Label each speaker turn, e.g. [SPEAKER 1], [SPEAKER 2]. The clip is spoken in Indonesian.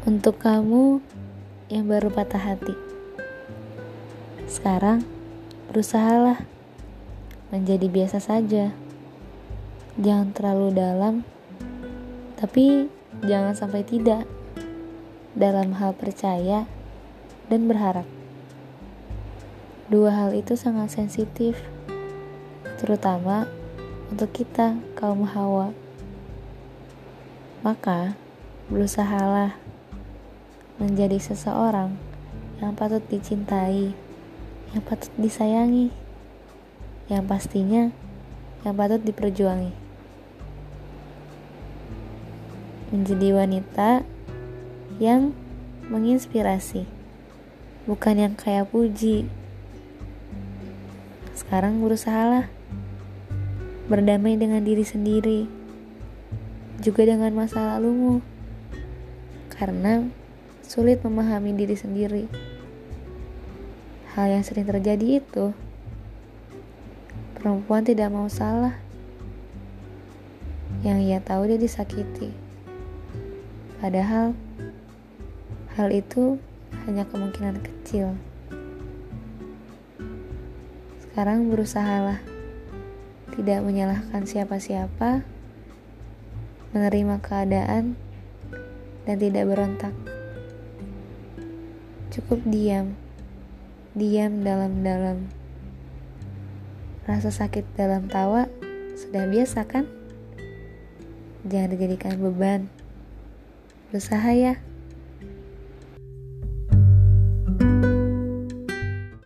[SPEAKER 1] Untuk kamu yang baru patah hati, sekarang berusahalah menjadi biasa saja. Jangan terlalu dalam, tapi jangan sampai tidak dalam hal percaya dan berharap. Dua hal itu sangat sensitif, terutama untuk kita, kaum Hawa. Maka, berusahalah menjadi seseorang yang patut dicintai, yang patut disayangi, yang pastinya yang patut diperjuangi. Menjadi wanita yang menginspirasi, bukan yang kayak puji. Sekarang berusahalah berdamai dengan diri sendiri, juga dengan masa lalumu, karena sulit memahami diri sendiri. Hal yang sering terjadi itu, perempuan tidak mau salah. Yang ia tahu dia disakiti. Padahal, hal itu hanya kemungkinan kecil. Sekarang berusahalah tidak menyalahkan siapa-siapa, menerima keadaan, dan tidak berontak. Cukup diam, diam dalam-dalam. Rasa sakit dalam tawa sudah biasa kan? Jangan dijadikan beban. Berusaha ya.